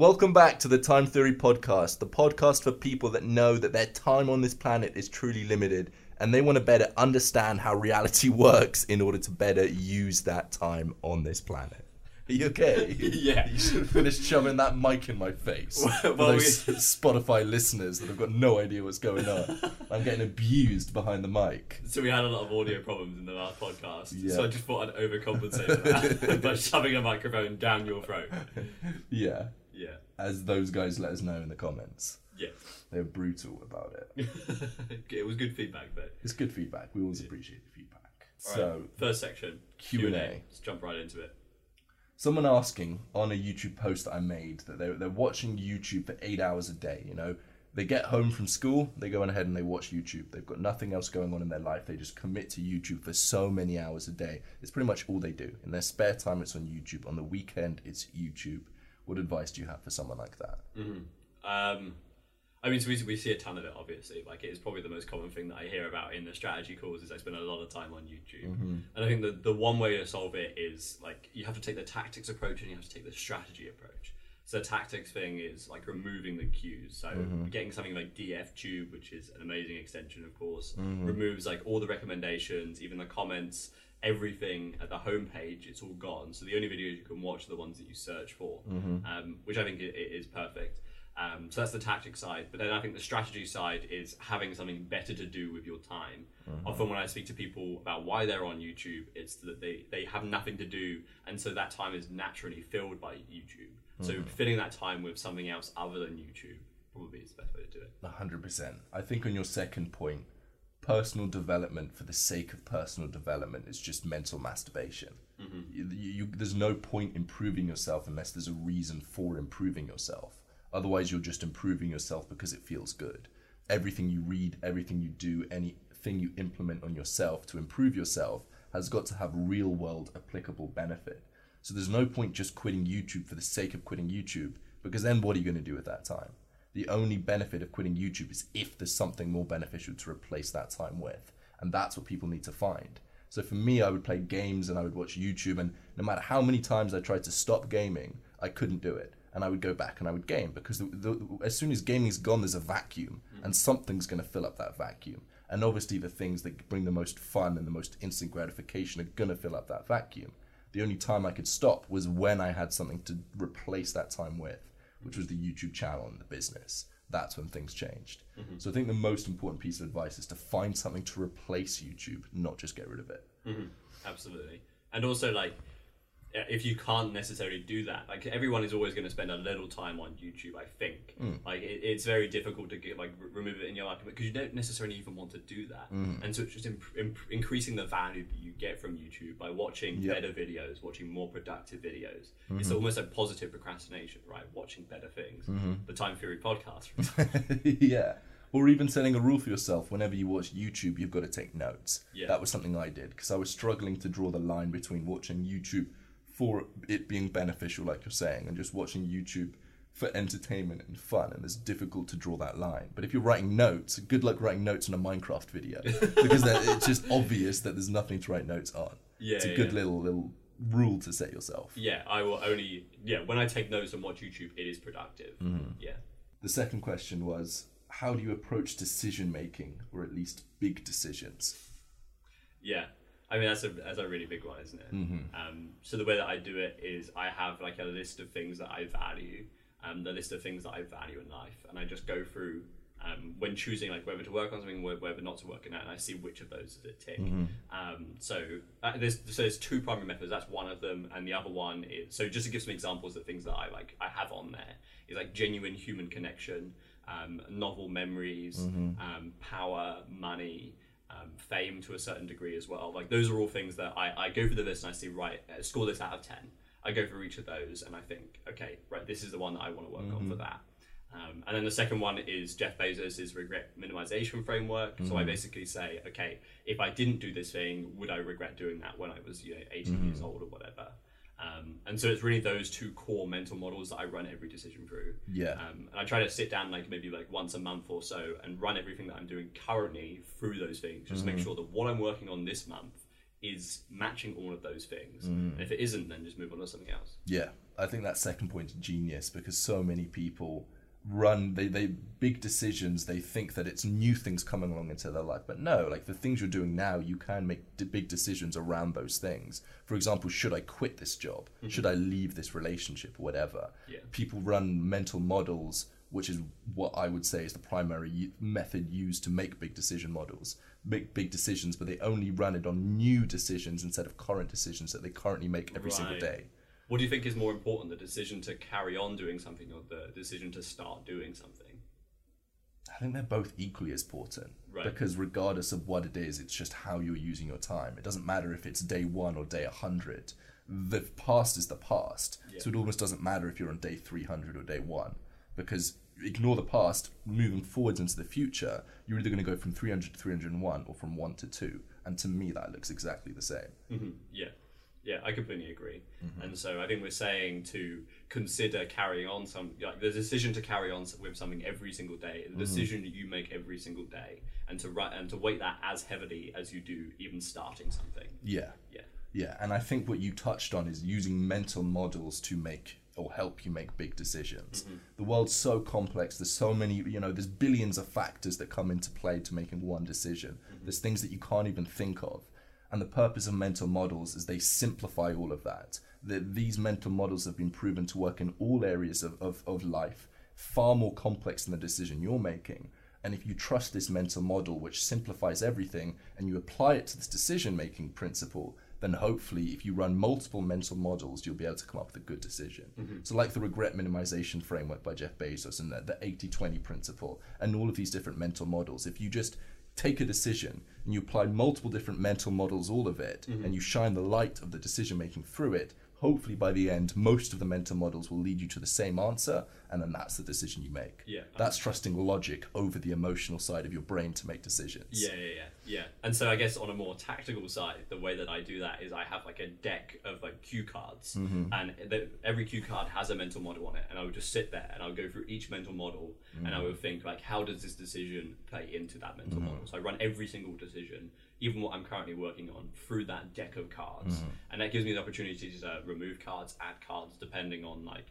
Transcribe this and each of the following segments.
Welcome back to the Time Theory Podcast, the podcast for people that know that their time on this planet is truly limited and they want to better understand how reality works in order to better use that time on this planet. Are you okay? Yeah. You should have finished shoving that mic in my face. Well, those Spotify listeners that have got no idea what's going on. I'm getting abused behind the mic. So we had a lot of audio problems in the last podcast. Yeah. So I just thought I'd overcompensate for that by shoving a microphone down your throat. Yeah. As those guys let us know in the comments. Yeah. They're brutal about it. it was good feedback though. It's good feedback. We always appreciate the feedback. All so, right, first section Q&A. Let's jump right into it. someone asking on a YouTube post that I made that they're, they're watching YouTube for eight hours a day. You know, they get home from school, they go on ahead and they watch YouTube. They've got nothing else going on in their life. They just commit to YouTube for so many hours a day. It's pretty much all they do. In their spare time, it's on YouTube. On the weekend, it's YouTube. What advice do you have for someone like that? Mm-hmm. Um, I mean, so we, we see a ton of it, obviously. Like, it is probably the most common thing that I hear about in the strategy calls is I spend a lot of time on YouTube. Mm-hmm. And I think the, the one way to solve it is, like, you have to take the tactics approach and you have to take the strategy approach. So the tactics thing is, like, removing the cues. So mm-hmm. getting something like DFTube, which is an amazing extension, of course, removes, like, all the recommendations, even the comments, everything at the homepage, it's all gone. So the only videos you can watch are the ones that you search for, um, which I think i- i- is perfect. Um, so that's the tactic side. But then I think the strategy side is having something better to do with your time. Often when I speak to people about why they're on YouTube, it's that they, they have nothing to do. And so that time is naturally filled by YouTube. So filling that time with something else other than YouTube probably is the best way to do it. A hundred percent. I think on your second point, personal development for the sake of personal development is just mental masturbation. Mm-hmm. You, you, you- there's no point improving yourself unless there's a reason for improving yourself. Otherwise, you're just improving yourself because it feels good. Everything you read, everything you do, anything you implement on yourself to improve yourself has got to have real world applicable benefit. So there's no point just quitting YouTube for the sake of quitting YouTube because then what are you going to do at that time? The only benefit of quitting YouTube is if there's something more beneficial to replace that time with. And that's what people need to find. So for me, I would play games and I would watch YouTube, and no matter how many times I tried to stop gaming, I couldn't do it. And I would go back and I would game because the, the, as soon as gaming's gone, there's a vacuum, mm. and something's going to fill up that vacuum. And obviously, the things that bring the most fun and the most instant gratification are going to fill up that vacuum. The only time I could stop was when I had something to replace that time with, which was the YouTube channel and the business. That's when things changed. Mm-hmm. So I think the most important piece of advice is to find something to replace YouTube, not just get rid of it. Mm-hmm. Absolutely. And also, like, Uh, if you can't necessarily do that, like everyone is always going to spend a little time on YouTube. I think, hmm. like, it, it's very difficult to get like r- remove it in your life because you don't necessarily even want to do that. Hmm. And so it's just imp- imp- increasing the value that you get from YouTube by watching Yep. better videos, watching more productive videos. It's mm-hmm. almost like positive procrastination, right? Watching better things. Mm-hmm. The Time Theory podcast. yeah. Or even setting a rule for yourself whenever you watch YouTube, you've got to take notes. Yeah. That was something I did because I was struggling to draw the line between watching YouTube for it being beneficial, like you're saying, and just watching YouTube for entertainment and fun. And it's difficult to draw that line. But if you're writing notes, good luck writing notes on a Minecraft video because it's just obvious that there's nothing to write notes on. Yeah, it's a good yeah. little little rule to set yourself. yeah, I will only. Yeah, when I take notes and watch YouTube, it is productive. Mm-hmm. Yeah. The second question was how do you approach decision making, or at least big decisions? Yeah, I mean that's a that's a really big one, isn't it? Um, so the way that I do it is I have like a list of things that I value, um, the list of things that I value in life, and I just go through um, when choosing like whether to work on something, whether not to work on it, and I see which of those does it tick. Um, so uh, there's so there's two primary methods. That's one of them, and the other one is so just to give some examples of things that I like I have on there is like genuine human connection, um, novel memories, um, power, money um, fame to a certain degree as well. Like those are all things that I, I go through the list and I see right uh, score this out of ten. I go through each of those and I think okay right this is the one that I want to work on for that. Um, and then the second one is Jeff Bezos' regret minimization framework. So I basically say okay if I didn't do this thing would I regret doing that when I was you know 18 years old or whatever. Um, and so it's really those two core mental models that I run every decision through. Yeah. Um, and I try to sit down like maybe like once a month or so and run everything that I'm doing currently through those things, just to make sure that what I'm working on this month is matching all of those things. And if it isn't, then just move on to something else. Yeah, I think that second point is genius because so many people run they they big decisions they think that it's new things coming along into their life. But no like the things you're doing now you can make d- big decisions around those things. For example should i quit this job? Mm-hmm. Should i leave this relationship whatever? Yeah. people run mental models which is what i would say is the primary u- method used to make big decision models. Make big decisions but they only run it on new decisions instead of current decisions that they currently make every single day What do you think is more important, the decision to carry on doing something or the decision to start doing something? I think they're both equally as important. Right. Because regardless of what it is, it's just how you're using your time. It doesn't matter if it's day one or day 100. The past is the past. Yeah. So it almost doesn't matter if you're on day 300 or day one. Because ignore the past, moving forwards into the future, you're either going to go from 300 to 301 or from 1 to 2. And to me, that looks exactly the same. hmm Yeah, yeah, I completely agree. Mm-hmm. And so I think we're saying to consider carrying on some like the decision to carry on with something every single day, the mm-hmm. decision that you make every single day, and to write and to weight that as heavily as you do even starting something. Yeah. Yeah, Yeah, and I think what you touched on is using mental models to make or help you make big decisions. Mm-hmm. The world's so complex. There's so many, you know, there's billions of factors that come into play to making one decision. There's things that you can't even think of. And the purpose of mental models is they simplify all of that. The, these mental models have been proven to work in all areas of, of, of life, far more complex than the decision you're making. And if you trust this mental model, which simplifies everything, and you apply it to this decision making principle, then hopefully, if you run multiple mental models, you'll be able to come up with a good decision. Mm-hmm. So, like the regret minimization framework by Jeff Bezos and the, the 80 20 principle, and all of these different mental models, if you just take a decision and you apply multiple different mental models, all of it, mm-hmm. and you shine the light of the decision making through it, hopefully by the end, most of the mental models will lead you to the same answer, and then that's the decision you make. Yeah. That's trusting logic over the emotional side of your brain to make decisions. yeah, yeah, yeah, yeah. And so I guess on a more tactical side, the way that I do that is I have like a deck of like cue cards, mm-hmm. and the, every cue card has a mental model on it, and I would just sit there and I'll go through each mental model, and I mm. would think like, how does this decision play into that mental mm-hmm. model? So I run every single decision, even what I'm currently working on, through that deck of cards, mm-hmm. and that gives me the opportunity to uh, remove cards, add cards, depending on like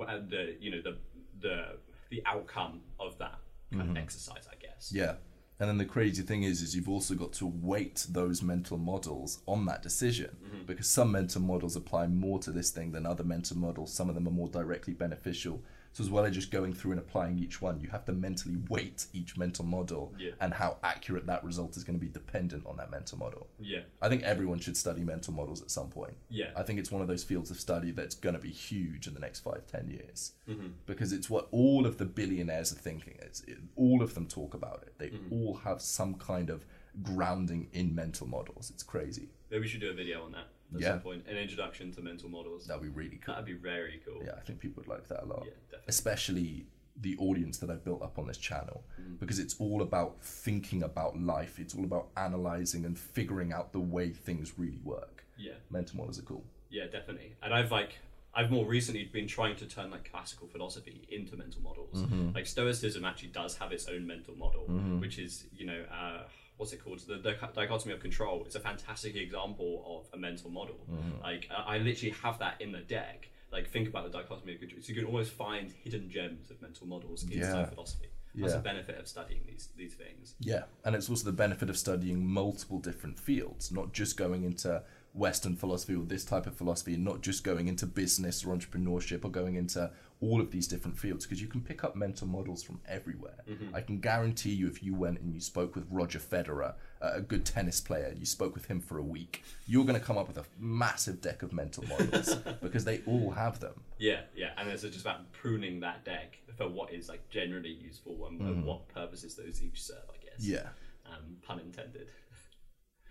uh, the you know the the the outcome of that kind of mm-hmm. exercise, I guess. Yeah. And then the crazy thing is, is you've also got to weight those mental models on that decision mm-hmm. because some mental models apply more to this thing than other mental models. Some of them are more directly beneficial. So as well as just going through and applying each one, you have to mentally weight each mental model Yeah. and how accurate that result is going to be dependent on that mental model. Yeah. I think everyone should study mental models at some point. Yeah. I think it's one of those fields of study that's going to be huge in the next five, ten years. Mm-hmm. Because it's what all of the billionaires are thinking. It's, it, all of them talk about it. They mm-hmm. all have some kind of grounding in mental models. It's crazy. Maybe we should do a video on that at Yeah. some point. An introduction to mental models. That'd be really cool. That'd be very cool. Yeah, I think people would like that a lot. Yeah, definitely. Especially the audience that I've built up on this channel. Mm-hmm. Because it's all about thinking about life. It's all about analyzing and figuring out the way things really work. Yeah. Mental models are cool. Yeah, definitely. And I've like I've more recently been trying to turn like classical philosophy into mental models. Mm-hmm. Like Stoicism actually does have its own mental model, which is you know uh, what's it called? The, the dichotomy of control. It's a fantastic example of a mental model. Mm-hmm. Like I I literally have that in the deck. Like think about the dichotomy of control. So you can almost find hidden gems of mental models inside Yeah. philosophy. That's Yeah. the benefit of studying these these things. Yeah, and it's also the benefit of studying multiple different fields, not just going into Western philosophy or this type of philosophy, and not just going into business or entrepreneurship or going into all of these different fields, because you can pick up mental models from everywhere. I can guarantee you, if you went and you spoke with Roger Federer, uh, a good tennis player, you spoke with him for a week, you're going to come up with a massive deck of mental models because they all have them. Yeah, yeah, and it's just about pruning that deck for what is like generally useful and, and what purposes those each serve. I guess. Mm-hmm. Yeah. Um, pun intended.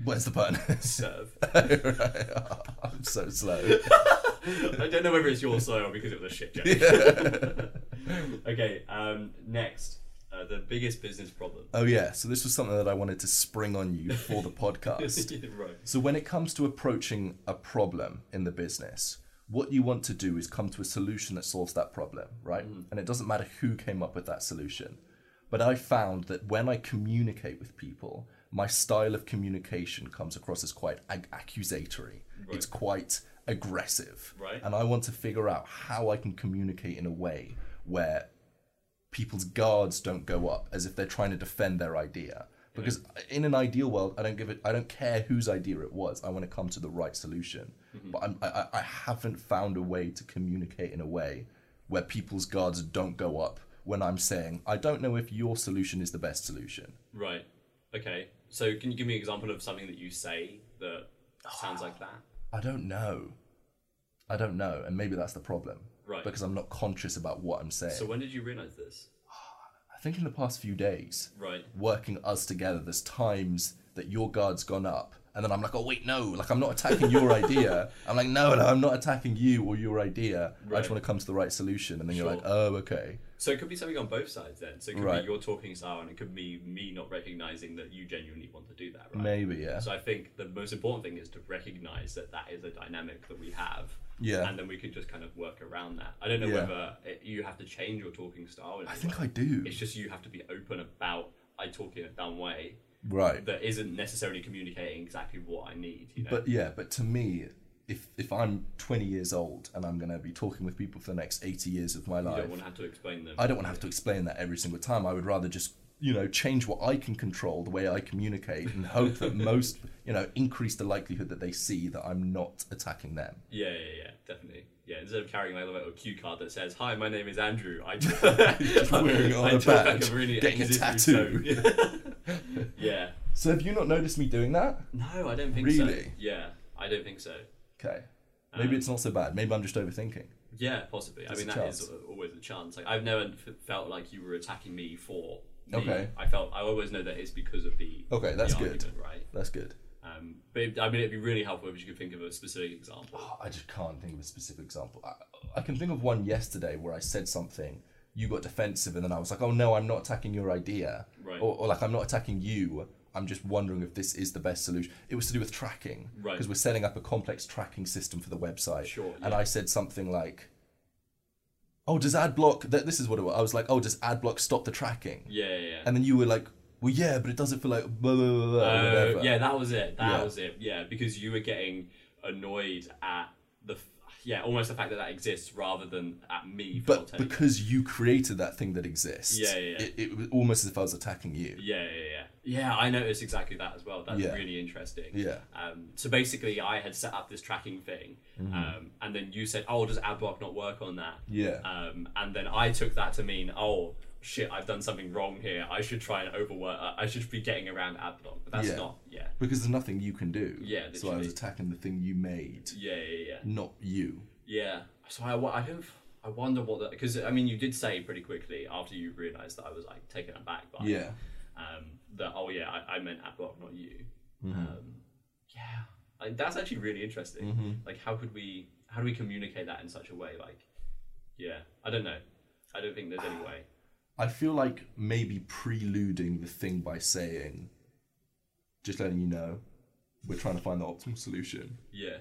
Where's the pun? Serve. I'm so slow. I don't know whether it's your or because it was a shit joke. okay. Um, next, uh, the biggest business problem. Oh yeah, so this was something that I wanted to spring on you for the podcast. right. So when it comes to approaching a problem in the business, what you want to do is come to a solution that solves that problem, right? And it doesn't matter who came up with that solution. But I found that when I communicate with people, my style of communication comes across as quite ag- accusatory. It's quite aggressive. Right. And I want to figure out how I can communicate in a way where people's guards don't go up as if they're trying to defend their idea. Because in an ideal world, I don't give it. I don't care whose idea it was. I want to come to the right solution. Mm-hmm. But I'm, I, I- I haven't found a way to communicate in a way where people's guards don't go up when I'm saying I don't know if your solution is the best solution. Right. Okay. So can you give me an example of something that you say that sounds like that? I don't know. I don't know, and maybe that's the problem. Right. Because I'm not conscious about what I'm saying. So when did you realize this? I think in the past few days, Right. working us together, there's times that your guard's gone up, and then I'm like, oh wait, no, like I'm not attacking your idea. I'm like, no, no, I'm not attacking you or your idea. Right. I just want to come to the right solution, and then you're like, oh, okay, So it could be something on both sides then. So it could Right. be your talking style, and it could be me not recognizing that you genuinely want to do that. Right. maybe, yeah, So I think the most important thing is to recognize that that is a dynamic that we have. Yeah. And then we can just kind of work around that. I don't know Yeah. whether it, you have to change your talking style. I think way. I do. It's just you have to be open about I talk in a dumb way Right, that isn't necessarily communicating exactly what I need. You know. but yeah, but to me. If, if I'm 20 years old and I'm going to be talking with people for the next 80 years of my you life, don't want to have to explain them. I don't want to have to explain that every single time. I would rather just, you know, change what I can control, the way I communicate, and hope that most, you know, increase the likelihood that they see that I'm not attacking them. Yeah, yeah, yeah, definitely. Yeah, instead of carrying like a little cue card that says "Hi, my name is Andrew," I wearing it on I a badge, really getting a tattoo. tone. yeah. So have you not noticed me doing that? No, I don't think so. Really? Yeah, I don't think so. Okay. Maybe it's not so bad. Maybe I'm just overthinking. Yeah, possibly. I mean, that is chance. always a chance. Like, I've never f- felt like you were attacking me for. Me. Okay. I felt I always know that it's because of the. Okay, that's the good. argument, right? That's good. Um, but it- I mean, it'd be really helpful if you could think of a specific example. Oh, I just can't think of a specific example. I, I can think of one yesterday where I said something, you got defensive, and then I was like, oh no, I'm not attacking your idea. Right. Or, or like, I'm not attacking you. I'm just wondering if this is the best solution. It was to do with tracking. Right. Because we're setting up a complex tracking system for the website. Sure, And. I said something like, oh, does AdBlock, th- this is what it was. I was like, oh, does AdBlock stop the tracking? Yeah, yeah. yeah. And then you were like, well, yeah, but it does it for like, blah, blah, blah, blah, Uh, whatever. yeah, that was it. That Yeah. was it. Yeah, because you were getting annoyed at the yeah, almost the fact that that exists rather than at me. For But because you created that thing that exists, Yeah, yeah, yeah. It, it was almost as if I was attacking you. Yeah, yeah, yeah. Yeah, I noticed exactly that as well. That's Yeah. really interesting. Yeah. Um, so basically, I had set up this tracking thing, Mm-hmm. um, and then you said, "Oh, does AdBlock not work on that?" Yeah. Um, and then I took that to mean, "Oh, shit, I've done something wrong here. I should try and overwork. I should be getting around AdBlock." But that's Yeah. not. Yeah. Because there's nothing you can do. Yeah, So I was attacking the thing you made, Yeah, yeah, yeah. not you. Yeah. So I, I don't. I wonder what that because I mean you did say pretty quickly after you realised that I was like taken aback by Yeah. um, that oh yeah I, I meant AdBlock not you. Mm-hmm. Um, yeah, like, that's actually really interesting. Mm-hmm. Like how could we how do we communicate that in such a way? Like yeah, I don't know. I don't think there's any way. I feel like maybe preluding the thing by saying, just letting you know, we're trying to find the optimal solution. Yeah.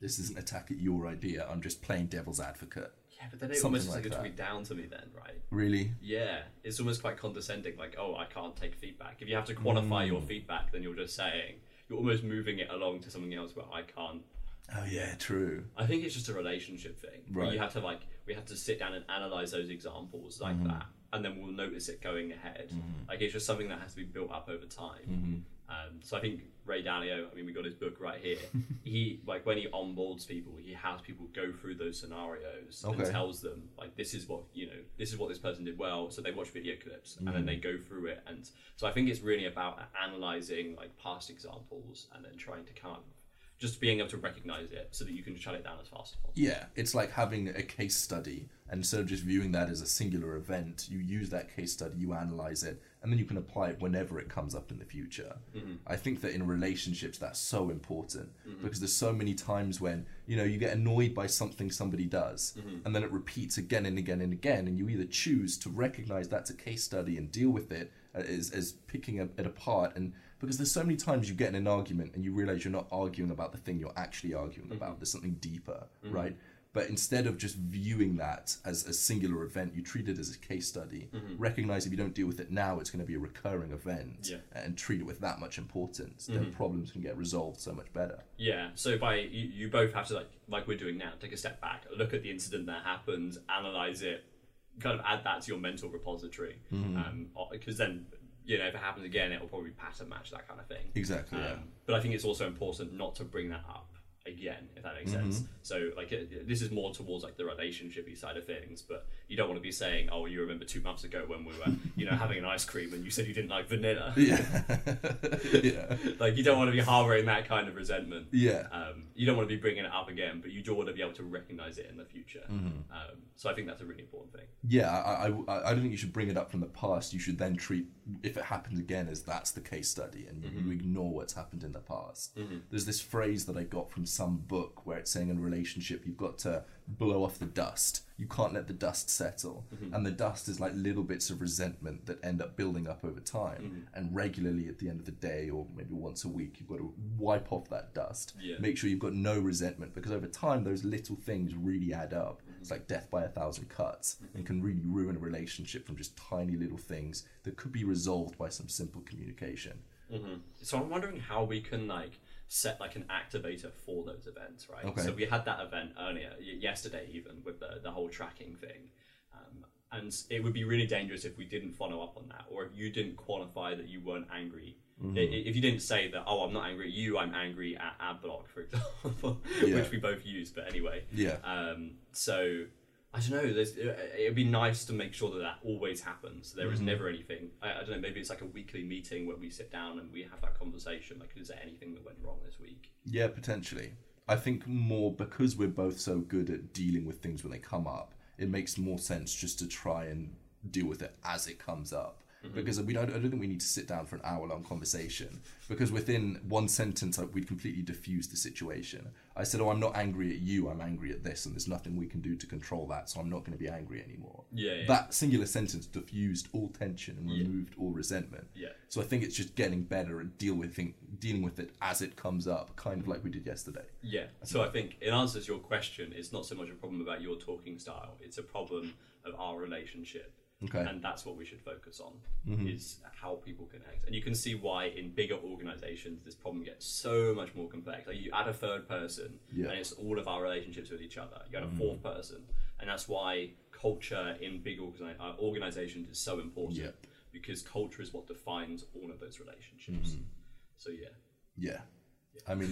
This isn't attack at your idea. I'm just playing devil's advocate. Yeah, but then it Something almost like like that. be down to me then, right? Really? Yeah, it's almost quite condescending. Like, oh, I can't take feedback. If you have to quantify Mm. your feedback, then you're just saying you're almost moving it along to something else. Where I can't. Oh yeah, true. I think it's just a relationship thing. Right. you have to like we have to sit down and analyze those examples like Mm-hmm. that, and then we'll notice it going ahead. Like it's just something that has to be built up over time. Mm-hmm. Um, so I think Ray Dalio. I mean, we got his book right here. he like when he onboards people, he has people go through those scenarios Okay. and tells them like this is what you know, this is what this person did well. So they watch video clips and Mm-hmm. then they go through it. And so I think it's really about analyzing like past examples and then trying to come of just being able to recognize it so that you can shut it down as fast as possible. Yeah, it's like having a case study, and instead of just viewing that as a singular event, you use that case study, you analyze it, and then you can apply it whenever it comes up in the future. Mm-hmm. I think that in relationships, that's so important mm-hmm. because there's so many times when you know you get annoyed by something somebody does, mm-hmm. and then it repeats again and again and again, and you either choose to recognize that's a case study and deal with it uh, as, as picking it it apart and because there's so many times you get in an argument and you realize you're not arguing about the thing you're actually arguing mm-hmm. about there's something deeper mm-hmm. right But instead of just viewing that as a singular event, you treat it as a case study. Mm-hmm. Recognize if you don't deal with it now, it's going to be a recurring event, Yeah. and treat it with that much importance. Then problems can get resolved so much better. Yeah, so by you, you both have to like like we're doing now, take a step back, look at the incident that happened, analyze it, kind of add that to your mental repository, um, because then you know if it happens again, it will probably pattern match that kind of thing. Exactly. yeah. Um, but I think it's also important not to bring that up again, if that makes Mm-hmm. sense. So like it, this is more towards like the relationshipy side of things, but you don't want to be saying, "Oh, you remember two months ago when we were, you know, having an ice cream and you said you didn't like vanilla." Yeah. yeah. like you don't want to be harboring that kind of resentment. Yeah. Um, you don't want to be bringing it up again, but you do want to be able to recognize it in the future. Mm-hmm. Um, so I think that's a really important thing. Yeah, I, I, I- don't think you should bring it up from the past. You should then treat, if it happens again, as that's the case study and you, you ignore what's happened in the past. There's this phrase that I got from some book where it's saying in a relationship, you've got to blow off the dust. You can't let the dust settle. Mm-hmm. And the dust is like little bits of resentment that end up building up over time. Mm-hmm. And regularly at the end of the day, or maybe once a week, you've got to wipe off that dust. Yeah. Make sure you've got no resentment because over time, those little things really add up. Mm-hmm. It's like death by a thousand cuts and can really ruin a relationship from just tiny little things that could be resolved by some simple communication. So I'm wondering how we can like set like an activator for those events, right? Okay. So we had that event earlier, yesterday even, with the, the whole tracking thing. Um, and it would be really dangerous if we didn't follow up on that, or if you didn't qualify that you weren't angry. Mm-hmm. If you didn't say that, oh, I'm not angry at you, I'm angry at AdBlock, for example, Yeah. which we both use, but anyway. Yeah. Um, so I don't know. There's, it would be nice to make sure that that always happens. There is Mm-hmm. never anything. I, I don't know. Maybe it's like a weekly meeting where we sit down and we have that conversation. Like, is there anything that went wrong this week? Yeah, potentially. I think more because we're both so good at dealing with things when they come up, it makes more sense just to try and deal with it as it comes up. Mm-hmm. Because we don't, I don't think we need to sit down for an hour long conversation. Because within one sentence, like, we'd completely diffuse the situation. I said, "Oh, I'm not angry at you. I'm angry at this, and there's nothing we can do to control that. So I'm not going to be angry anymore." Yeah, yeah. That singular sentence diffused all tension and removed all resentment. Yeah. So I think it's just getting better at deal with thing, dealing with it as it comes up, kind of like we did yesterday. Yeah. So I think in answer to your question, it's not so much a problem about your talking style. It's a problem of our relationship. Okay. Mm-hmm. And that's what we should focus on is how people connect. And you can see why in bigger organizations this problem gets so much more complex. Like you add a third person Yeah. Mm-hmm. and it's all of our relationships with each other. You add a fourth person. And that's why culture in big organi- uh, organizations is so important. Yep. Because culture is what defines all of those relationships. Mm-hmm. So yeah. Yeah. I mean,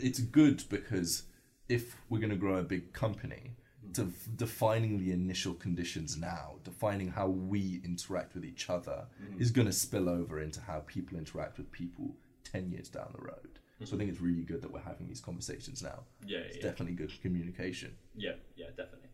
it's good because if we're going to grow a big company, to defining the initial conditions now, defining how we interact with each other, is going to spill over into how people interact with people 10 years down the road. So I think it's really good that we're having these conversations now. Yeah, It's yeah. definitely good communication. Yeah, yeah, definitely.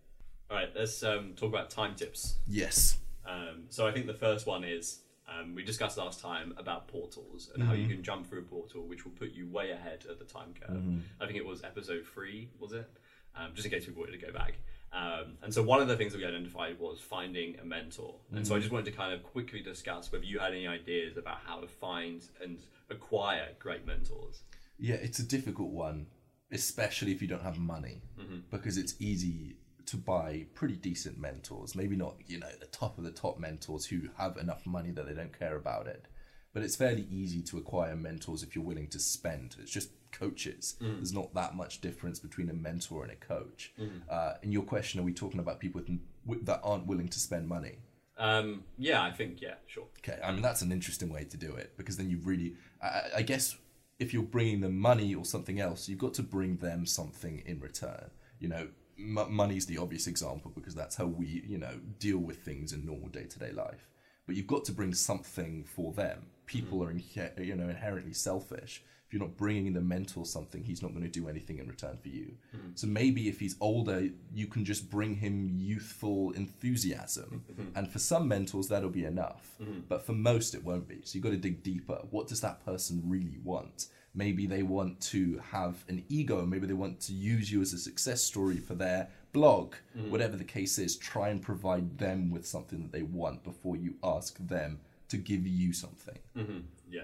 All right, let's um, talk about time tips. Yes. Um, so I think the first one is um, we discussed last time about portals and how you can jump through a portal, which will put you way ahead of the time curve. I think it was episode three, was it? Um, just in case people wanted to go back. Um, and so one of the things that we identified was finding a mentor. And so I just wanted to kind of quickly discuss whether you had any ideas about how to find and acquire great mentors. Yeah, it's a difficult one, especially if you don't have money, because it's easy to buy pretty decent mentors. Maybe not, you know, the top of the top mentors who have enough money that they don't care about it. But it's fairly easy to acquire mentors if you're willing to spend. It's just coaches. There's not that much difference between a mentor and a coach. Uh, in your question, are we talking about people with, that aren't willing to spend money? Um, yeah, I think, yeah, sure. Okay, I mean that's an interesting way to do it because then you've really, I, I guess, if you're bringing them money or something else, you've got to bring them something in return. You know, m- money's the obvious example because that's how we, you know, deal with things in normal day to day life. But you've got to bring something for them. People are, inhe- you know, inherently selfish. If you're not bringing the mentor something, he's not going to do anything in return for you. Mm-hmm. So maybe if he's older, you can just bring him youthful enthusiasm. Mm-hmm. And for some mentors, that'll be enough. Mm-hmm. But for most, it won't be. So you've got to dig deeper. What does that person really want? Maybe they want to have an ego. Maybe they want to use you as a success story for their blog. Whatever the case is, try and provide them with something that they want before you ask them to give you something. Yeah.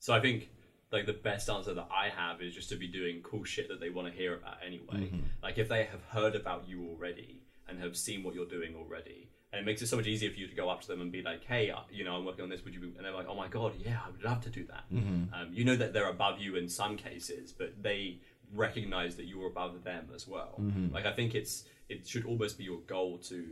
So I think like the best answer that I have is just to be doing cool shit that they want to hear about anyway. Like if they have heard about you already and have seen what you're doing already, and it makes it so much easier for you to go up to them and be like, "Hey, uh, you know, I'm working on this. Would you?" Be? And they're like, "Oh my god, yeah, I would love to do that." Um, you know that they're above you in some cases, but they recognize that you're above them as well. Like I think it's it should almost be your goal to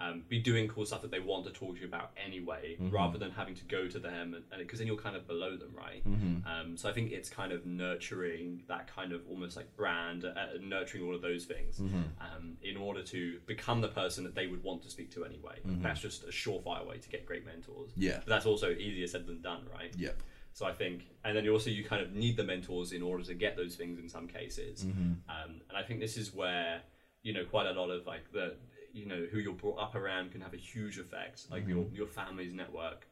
um, be doing cool stuff that they want to talk to you about anyway, rather than having to go to them and because then you're kind of below them, right? Um, so I think it's kind of nurturing that kind of almost like brand, uh, nurturing all of those things um, in order to become the person that they would want to speak to anyway. That's just a surefire way to get great mentors. Yeah. But that's also easier said than done, right? Yep. So I think, and then you also you kind of need the mentors in order to get those things in some cases. Um, and I think this is where you know quite a lot of like the you know who you're brought up around can have a huge effect, like your your family's network,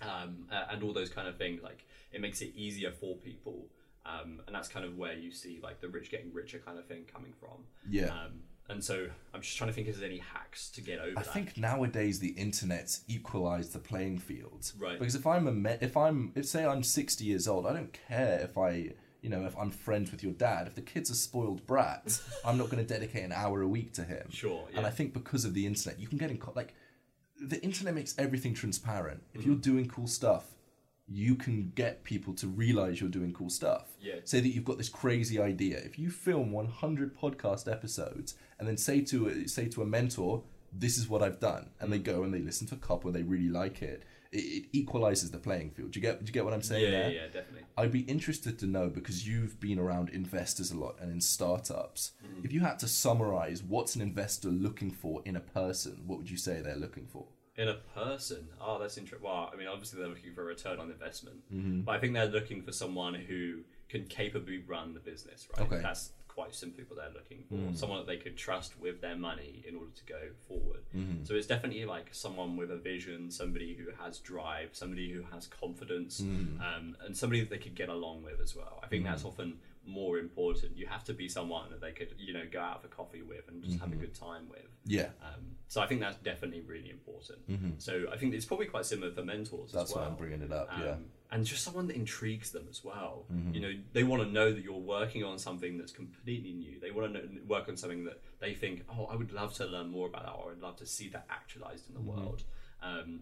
um, and all those kind of things. Like it makes it easier for people. Um, and that's kind of where you see like the rich getting richer kind of thing coming from. Yeah. Um, and so I'm just trying to think if there's any hacks to get over I that. think nowadays the internet's equalized the playing field. Right. Because if I'm a me- if I'm if say I'm 60 years old, I don't care if I you know if I'm friends with your dad. If the kid's a spoiled brat, I'm not going to dedicate an hour a week to him. Sure, And. I think because of the internet, you can get in co- like the internet makes everything transparent. If Mm-hmm. you're doing cool stuff, you can get people to realize you're doing cool stuff. Yeah. Say that you've got this crazy idea. If you film 100 podcast episodes and then say to a, say to a mentor, "This is what I've done," and they Mm. go and they listen to a couple and they really like it, it, it equalizes the playing field. Do you get? Do you get what I'm saying yeah, yeah, there? yeah, definitely. I'd be interested to know because you've been around investors a lot and in startups. Mm-hmm. If you had to summarize what's an investor looking for in a person, what would you say they're looking for? In a person, oh, that's interesting. Well, I mean, obviously they're looking for a return on investment, Mm-hmm. but I think they're looking for someone who can capably run the business. Right? Okay. That's quite simply what they're looking for. Mm. Someone that they could trust with their money in order to go forward. Mm-hmm. So it's definitely like someone with a vision, somebody who has drive, somebody who has confidence, Mm. um, and somebody that they could get along with as well. I think that's often more important. You have to be someone that they could, you know, go out for coffee with and just Mm-hmm. have a good time with. Yeah, Um, so I think that's definitely really important. So I think it's probably quite similar for mentors Mm-hmm. that's as well. why I'm bringing it up. Um, yeah, And just someone that intrigues them as well. Mm-hmm. You know, they want to know that you're working on something that's completely new. They want to know, work on something that they think, oh, I would love to learn more about that, or I'd love to see that actualized in the Mm-hmm. world. Um,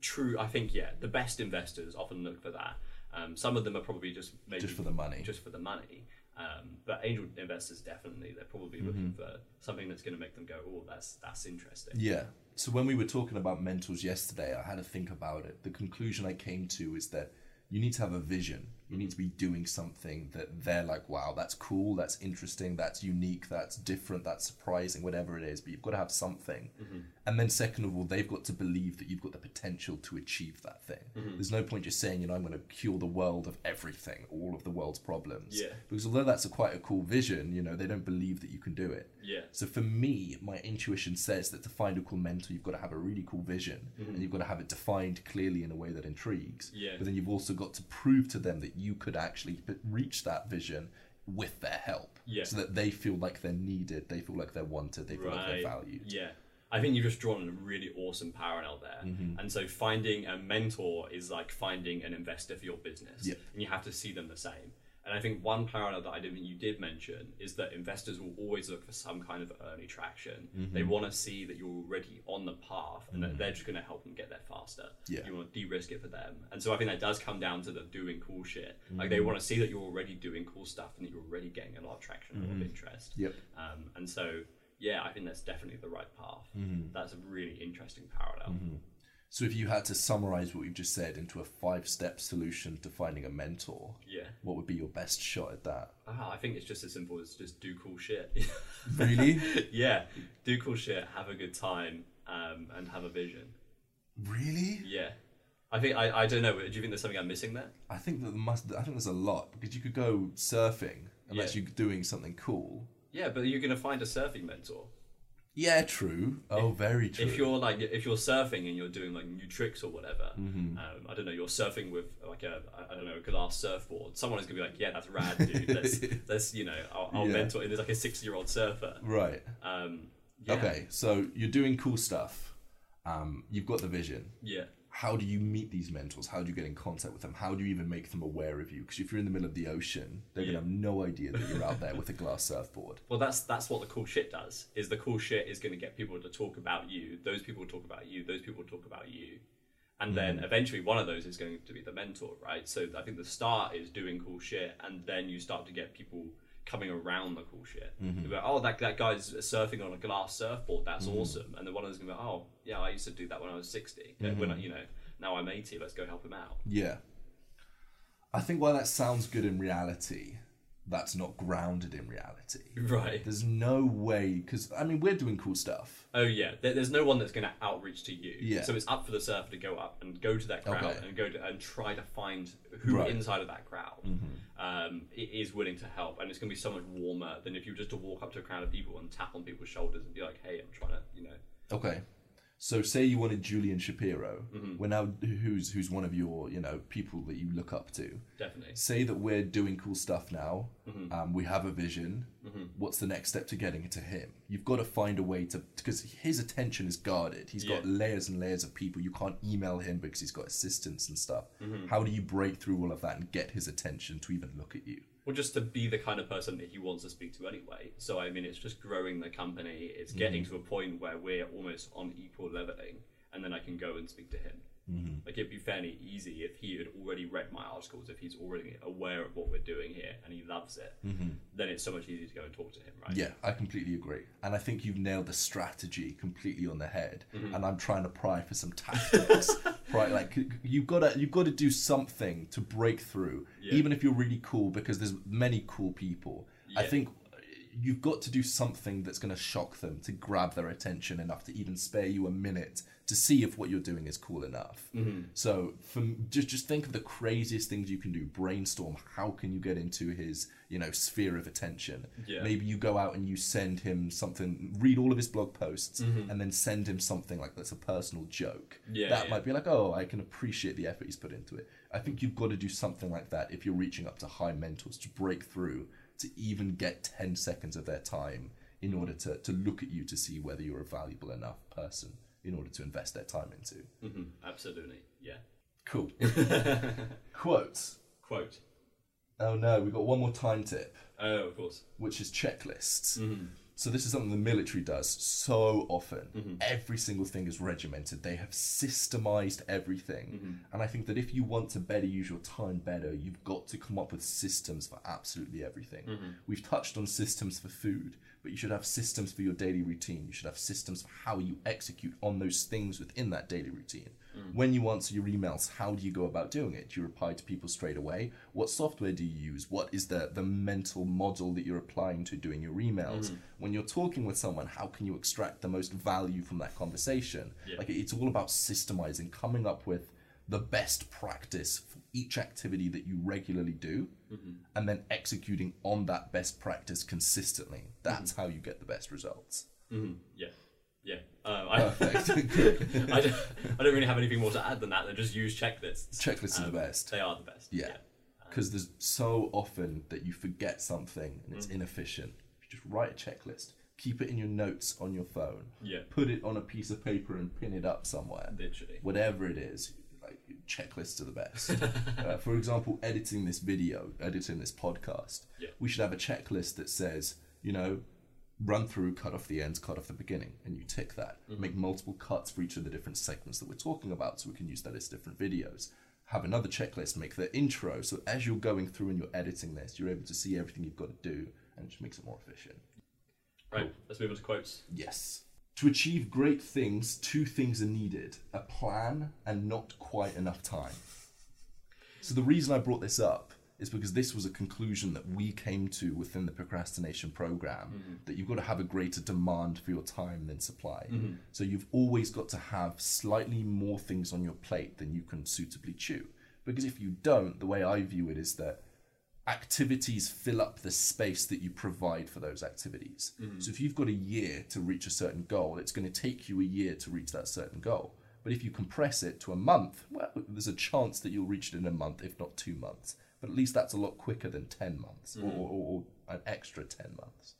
true, I think, yeah, the best investors often look for that. Um, some of them are probably just maybe just for the money. just for the money. Um, but angel investors definitely they're probably looking for something that's going to make them go, oh, that's that's interesting. Yeah. So when we were talking about mentors yesterday, I had to think about it. The conclusion I came to is that you need to have a vision. You need to be doing something that they're like, wow, that's cool, that's interesting, that's unique, that's different, that's surprising, whatever it is. But you've got to have something. Mm-hmm. And then, second of all, they've got to believe that you've got the potential to achieve that thing. Mm-hmm. There's no point just saying, you know, I'm going to cure the world of everything, all of the world's problems. Yeah. Because although that's a quite a cool vision, you know, they don't believe that you can do it. Yeah. So for me, my intuition says that to find a cool mentor, you've got to have a really cool vision, mm-hmm. and you've got to have it defined clearly in a way that intrigues. Yeah. But then you've also got to prove to them that you could actually reach that vision with their help. Yeah. So that they feel like they're needed, they feel like they're wanted, they feel like they're valued. Yeah. I think you've just drawn a really awesome parallel there. Mm-hmm. And so finding a mentor is like finding an investor for your business. Yeah. And you have to see them the same. And I think one parallel that I didn't think you did mention is that investors will always look for some kind of early traction. Mm-hmm. They want to see that you're already on the path and that they're just going to help them get there faster. Yeah. You want to de-risk it for them. And so I think that does come down to the doing cool shit. Like Mm-hmm. they want to see that you're already doing cool stuff and that you're already getting a lot of traction, a lot Mm-hmm. of interest. Yep. Um, and so, yeah, I think that's definitely the right path. Mm-hmm. That's a really interesting parallel. So if you had to summarize what we've just said into a five-step solution to finding a mentor, Yeah. what would be your best shot at that? Ah, I think it's just as simple as just do cool shit. Really? yeah, do cool shit, have a good time, um, and have a vision. really? Yeah. I think, I, I don't know, do you think there's something I'm missing there? I think that must. I think there's a lot because you could go surfing unless Yeah. you're doing something cool. Yeah, but you're going to find a surfing mentor. Yeah, true. Oh, very true. If you're like, if you're surfing and you're doing like new tricks or whatever, Mm-hmm. um, I don't know, you're surfing with like a, I don't know, a glass surfboard. Someone is gonna be like, yeah, that's rad, dude. Let's, let's you know, I'll, I'll Yeah. mentor. There's like a 60 year old surfer. right. Um, yeah. Okay, so you're doing cool stuff, Um, you've got the vision. Yeah. How do you meet these mentors? How do you get in contact with them? How do you even make them aware of you? Because if you're in the middle of the ocean, they're Yeah. gonna have no idea that you're out there with a glass surfboard. Well, that's that's what the cool shit does. Is the cool shit is going to get people to talk about you. Those people talk about you. Those people talk about you, and then mm. eventually one of those is going to be the mentor, right? So I think the start is doing cool shit, and then you start to get people coming around the cool shit. Mm-hmm. You'll go, oh, that that guy's surfing on a glass surfboard. That's mm-hmm. awesome. And the one of them's going to go, oh, yeah, I used to do that when I was sixty. Yeah, When I, mm-hmm. you know, now I'm eighty. Let's go help him out. Yeah. I think while that sounds good in reality, that's not grounded in reality. Right. There's no way, because I mean, we're doing cool stuff. Oh yeah, there, there's no one that's going to outreach to you. Yeah. So it's up for the surfer to go up and go to that crowd Okay. and go to and try to find who Right. inside of that crowd um, is willing to help, and it's going to be so much warmer than if you were just to walk up to a crowd of people and tap on people's shoulders and be like, "Hey, I'm trying to," you know. Okay. So say you wanted Julian Shapiro. Mm-hmm. We're now who's who's one of your you know people that you look up to. Definitely. Say that we're doing cool stuff now. Mm-hmm. Um, we have a vision. What's the next step to getting it to him? You've got to find a way to because his attention is guarded. He's got layers and layers of people. You can't email him because he's got assistants and stuff. Mm-hmm. How do you break through all of that and get his attention to even look at you? Well, just to be the kind of person that he wants to speak to anyway. So I mean, it's just growing the company. It's getting mm. to a point where we're almost on equal leveling, and then I can go and speak to him. Like it'd be fairly easy if he had already read my articles, if he's already aware of what we're doing here, and he loves it. Then it's so much easier to go and talk to him, right? Yeah, I completely agree. And I think you've nailed the strategy completely on the head. Mm-hmm. And I'm trying to pry for some tactics. right, like you've got to you've got to do something to break through, Yeah. even if you're really cool, because there's many cool people. I think you've got to do something that's going to shock them to grab their attention enough to even spare you a minute to see if what you're doing is cool enough. Mm-hmm. So, from just just think of the craziest things you can do. Brainstorm. How can you get into his you know sphere of attention? Yeah. Maybe you go out and you send him something. Read all of his blog posts and then send him something like that's a personal joke. Mm-hmm. Yeah, that yeah. might be like, oh, I can appreciate the effort he's put into it. I think you've got to do something like that if you're reaching up to high mentors to break through to even get 10 seconds of their time in order to, to look at you to see whether you're a valuable enough person in order to invest their time into. hmm Absolutely. Yeah. Cool. Quotes. Quote. Oh no, we've got one more time tip, Oh, of course. which is checklists. Mm-hmm. So this is something the military does so often. Mm-hmm. Every single thing is regimented. They have systemized everything. Mm-hmm. And I think that if you want to better use your time better, you've got to come up with systems for absolutely everything. Mm-hmm. We've touched on systems for food, but you should have systems for your daily routine. You should have systems for how you execute on those things within that daily routine. Mm. When you answer your emails, how do you go about doing it? Do you reply to people straight away? What software do you use? What is the, the mental model that you're applying to doing your emails? Mm. When you're talking with someone, how can you extract the most value from that conversation? Yeah. Like it's all about systemizing, coming up with the best practice for each activity that you regularly do, and then executing on that best practice consistently. That's how you get the best results. hmm Yeah. Yeah. Um, I, Perfect. I, don't, I don't really have anything more to add than that. Than just use checklists. Checklists are the Um, best. They are the best. Yeah. Because there's so often that you forget something and it's inefficient. You just write a checklist, keep it in your notes on your phone, Yeah. put it on a piece of paper and pin it up somewhere. Literally. Whatever it is, checklists are the best. uh, for example, editing this video, editing this podcast, Yeah. we should have a checklist that says, you know, run through, cut off the ends, cut off the beginning, and you tick that. Make multiple cuts for each of the different segments that we're talking about so we can use that as different videos. Have another checklist, make the intro, so as you're going through and you're editing this, you're able to see everything you've got to do and it just makes it more efficient. Right. Let's move on to quotes. Yes. To achieve great things, two things are needed a plan and not quite enough time. So, the reason I brought this up is because this was a conclusion that we came to within the procrastination program mm-hmm. that you've got to have a greater demand for your time than supply. Mm-hmm. So, you've always got to have slightly more things on your plate than you can suitably chew. Because if you don't, the way I view it is that activities fill up the space that you provide for those activities. Mm-hmm. So if you've got a year to reach a certain goal, it's going to take you a year to reach that certain goal. But if you compress it to a month, well, there's a chance that you'll reach it in a month, if not two months. But at least that's a lot quicker than 10 months or, mm-hmm. or, or an extra 10 months.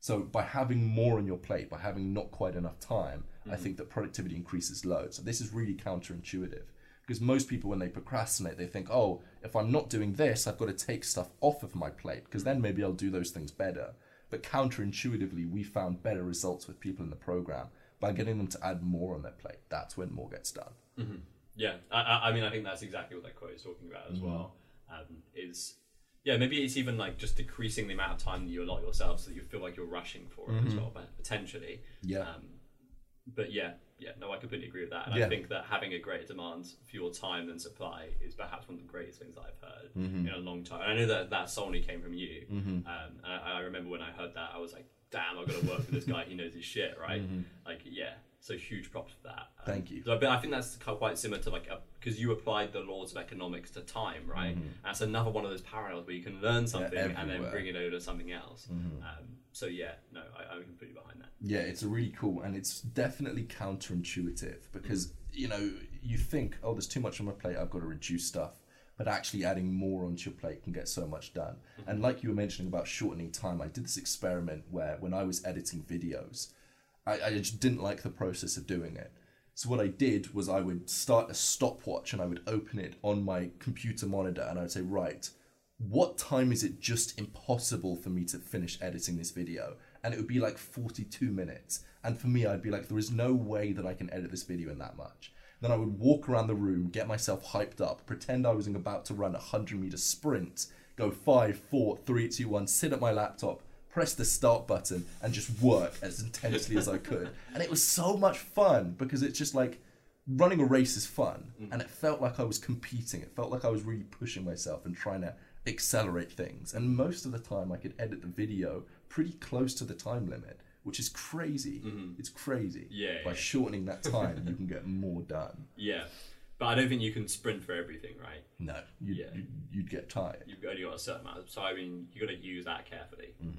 So by having more on your plate, by having not quite enough time, mm-hmm. I think that productivity increases loads. So this is really counterintuitive because most people, when they procrastinate, they think, oh, if I'm not doing this, I've got to take stuff off of my plate because then maybe I'll do those things better. But counterintuitively, we found better results with people in the program by getting them to add more on their plate. That's when more gets done. Yeah, I, I- I mean, I think that's exactly what that quote is talking about as well. Um, is yeah, maybe it's even like just decreasing the amount of time that you allot yourself, so that you feel like you're rushing for it as well, but potentially. Yeah. Um, but yeah, yeah, no, I completely agree with that, and Yeah. I think that having a greater demand for your time than supply is perhaps one of the greatest things that I've heard Mm-hmm. in a long time. And I know that that solely came from you. Um, and I, I remember when I heard that, I was like, "Damn, I've got to work with this guy. He knows his shit, right?" Like, yeah. So huge props for that. Um, Thank you. so- but I think that's quite similar to like because you applied the laws of economics to time, right? That's another one of those parallels where you can learn something and then Mm-hmm. Mm-hmm. bring it over to something else. Um, so yeah, no, I, I'm completely behind that. Yeah, it's really cool and it's definitely counterintuitive because you know you think, oh, there's too much on my plate, I've got to reduce stuff, but actually adding more onto your plate can get so much done. And like you were mentioning about shortening time, I did this experiment where when I was editing videos, I, I just didn't like the process of doing it. So what I did was I would start a stopwatch and I would open it on my computer monitor and I would say, right, what time is it just impossible for me to finish editing this video? And it would be like 42 minutes. And for me, I'd be like, there is no way that I can edit this video in that much. Then I would walk around the room, get myself hyped up, pretend I was about to run a 100 meter sprint, go five, four, three, two, one, sit at my laptop, press the start button, and just work as intensely as I could. And it was so much fun because it's just like, running a race is fun and it felt like I was competing. It felt like I was really pushing myself and trying to accelerate things. And most of the time I could edit the video pretty close to the time limit, which is crazy. It's crazy. Yeah, By yeah. shortening that time, you can get more done. Yeah, but I don't think you can sprint for everything, right? No, you'd, Yeah. you'd, you'd get tired. You've only got a certain amount. of, So I mean, you've got to use that carefully. Um,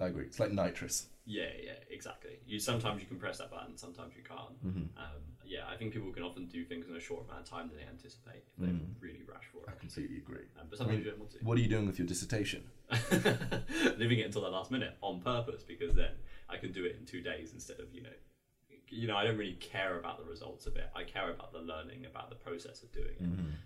I agree. It's like nitrous. Yeah, yeah, exactly. You sometimes you can press that button, sometimes you can't. Mm-hmm. Um, yeah, I think people can often do things in a short amount of time than they anticipate if they really rush for Mm. I completely agree. Um, but sometimes you don't want to. What are you doing with your dissertation? Leaving it until the last minute on purpose because then I can do it in two days instead of you know, you know I don't really care about the results of it. I care about the learning, about the process of doing it.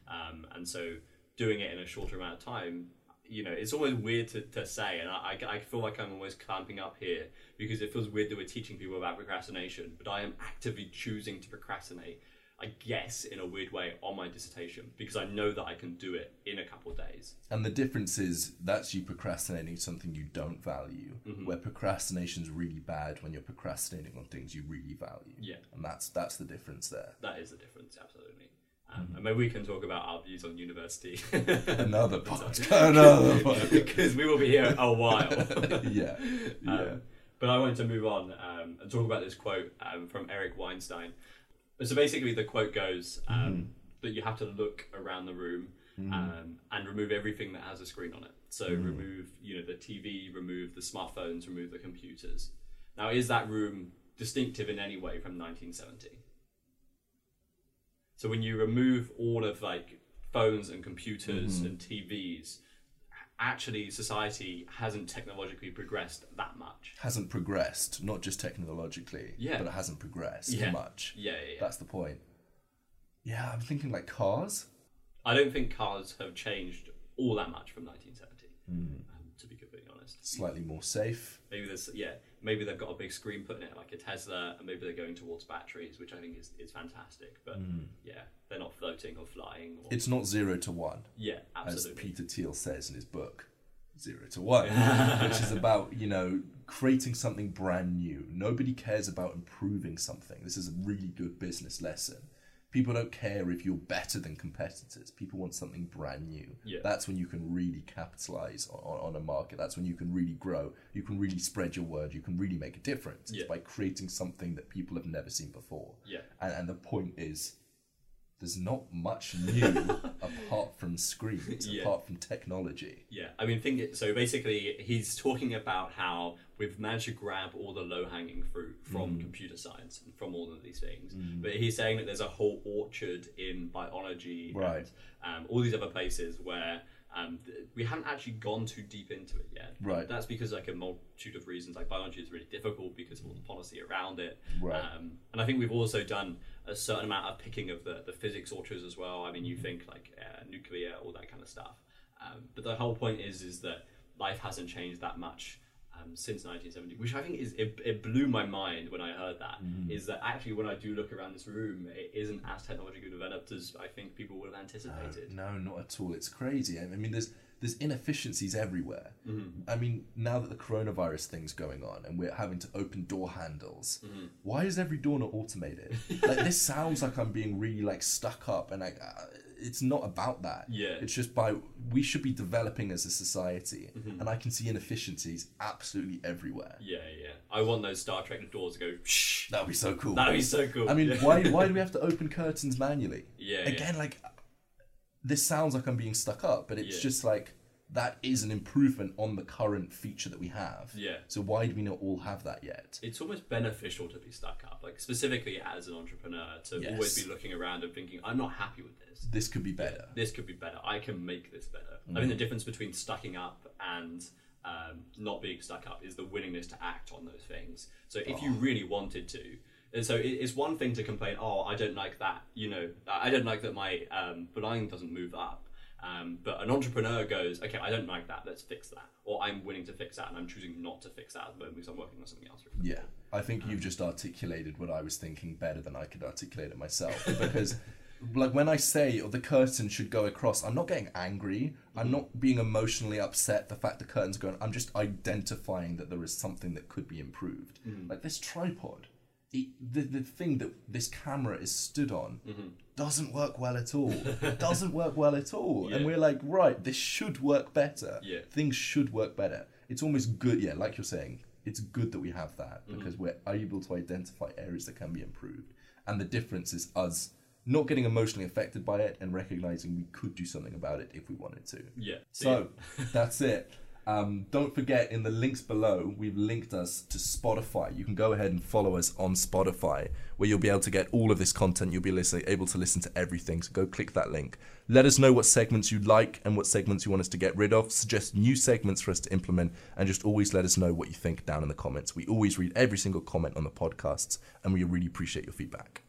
Um, and so doing it in a shorter amount of time, you know, it's always weird to, to say, and I, I, I feel like I'm always clamping up here because it feels weird that we're teaching people about procrastination, but I am actively choosing to procrastinate. I guess in a weird way on my dissertation because I know that I can do it in a couple of days. And the difference is that's you procrastinating something you don't value, Mm-hmm. where procrastination's really bad when you're procrastinating on things you really value. Yeah. And that's that's the difference there. That is the difference, absolutely. Um. And maybe we can talk about our views on university. Another podcast. Another podcast. because we will be here a while. yeah. Yeah. Um, but I wanted to move on um, and talk about this quote um, from Eric Weinstein. So basically, the quote goes um, Mm-hmm. that you have to look around the room um, and remove everything that has a screen on it. So Mm-hmm. remove, you know, the TV, remove the smartphones, remove the computers. Now, is that room distinctive in any way from 1970? So when you remove all of like phones and computers Mm-hmm. and TVs, actually society hasn't technologically progressed that much. hasn't progressed, not just technologically, Yeah. but it hasn't progressed Yeah. much. Yeah, yeah, yeah. That's the point. Yeah, I'm thinking like cars. I don't think cars have changed all that much from 1970. Um, to be completely honest, Slightly more safe. maybe there's yeah, maybe they've got a big screen put in it like a Tesla, and maybe they're going towards batteries, which I think is, is fantastic. But hmm. yeah, they're not floating or flying. Or, It's not zero to one, yeah, as. Peter Thiel says in his book, Zero to One, which is about, you know, creating something brand new. Nobody cares about improving something. This is a really good business lesson. People don't care if you're better than competitors. People want something brand new. Yeah. That's when you can really capitalize on, on a market. That's when you can really grow. You can really spread your word. You can really make a difference. It's Yeah. by creating something that people have never seen before. Yeah. And, and the point is, there's not much new apart from screens, Yeah. apart from technology. Yeah, I mean, think it. So basically, he's talking about how we've managed to grab all the low-hanging fruit from Mm. computer science and from all of these things. But he's saying that there's a whole orchard in biology Right. and um, all these other places where Um, th- we haven't actually gone too deep into it yet. Right. That's because like a multitude of reasons. Like biology is really difficult because of all the policy around it. Right. Um, and I think we've also done a certain amount of picking of the, the physics authors as well. I mean, you think like uh, nuclear, all that kind of stuff. Um, but the whole point is is that life hasn't changed that much um, since 1970, which I think is it, it blew my mind when I heard that. Is that actually when I do look around this room, it isn't as technologically developed as I think people would have anticipated. No, not at all. It's crazy. I mean, there's there's inefficiencies everywhere. Mm-hmm. I mean, now that the coronavirus thing's going on and we're having to open door handles, Mm-hmm. why is every door not automated? like this sounds like I'm being really like stuck up, and like uh, it's not about that. Yeah. it's just by we should be developing as a society, Mm-hmm. and I can see inefficiencies absolutely everywhere. Yeah, yeah. I want those Star Trek doors to go. Shh. That'd be so cool. That'd be so cool. I mean, Yeah. why why do we have to open curtains manually? Yeah, yeah. Again, like this sounds like I'm being stuck up, but it's Yeah. just like that is an improvement on the current feature that we have. Yeah. So why do we not all have that yet? it's almost beneficial to be stuck up, like specifically as an entrepreneur, to Yes. always be looking around and thinking, I'm not happy with this. This could be better. This could be better. I can make this better. I Mm. mean, the difference between stucking up and um, not being stuck up is the willingness to act on those things. So if Oh. you really wanted to, and so it's one thing to complain, oh, I don't like that, you know, I don't like that my um, blind doesn't move up. Um, but an entrepreneur goes, okay, I don't like that, let's fix that. Or I'm willing to fix that and I'm choosing not to fix that at the moment because I'm working on something else. example. Yeah. I think you've um, just articulated what I was thinking better than I could articulate it myself. Because like when I say oh, the curtain should go across, I'm not getting angry. I'm mm-hmm. not being emotionally upset the fact the curtain's going. I'm just identifying that there is something that could be improved. Mm-hmm. Like this tripod, it, the the thing that this camera is stood on mm-hmm. doesn't work well at all. doesn't work well at all. And we're like, right, this should work better. Yeah. Things should work better. It's almost good, yeah, like you're saying, it's good that we have that mm-hmm. because we're able to identify areas that can be improved. And the difference is us not getting emotionally affected by it and recognizing we could do something about it if we wanted to. Yeah. So that's it. Um, don't forget in the links below, we've linked us to Spotify. You can go ahead and follow us on Spotify, where you'll be able to get all of this content. You'll be listen- able to listen to everything. So go click that link. Let us know what segments you like and what segments you want us to get rid of. Suggest new segments for us to implement, and just always let us know what you think down in the comments. We always read every single comment on the podcasts, and we really appreciate your feedback.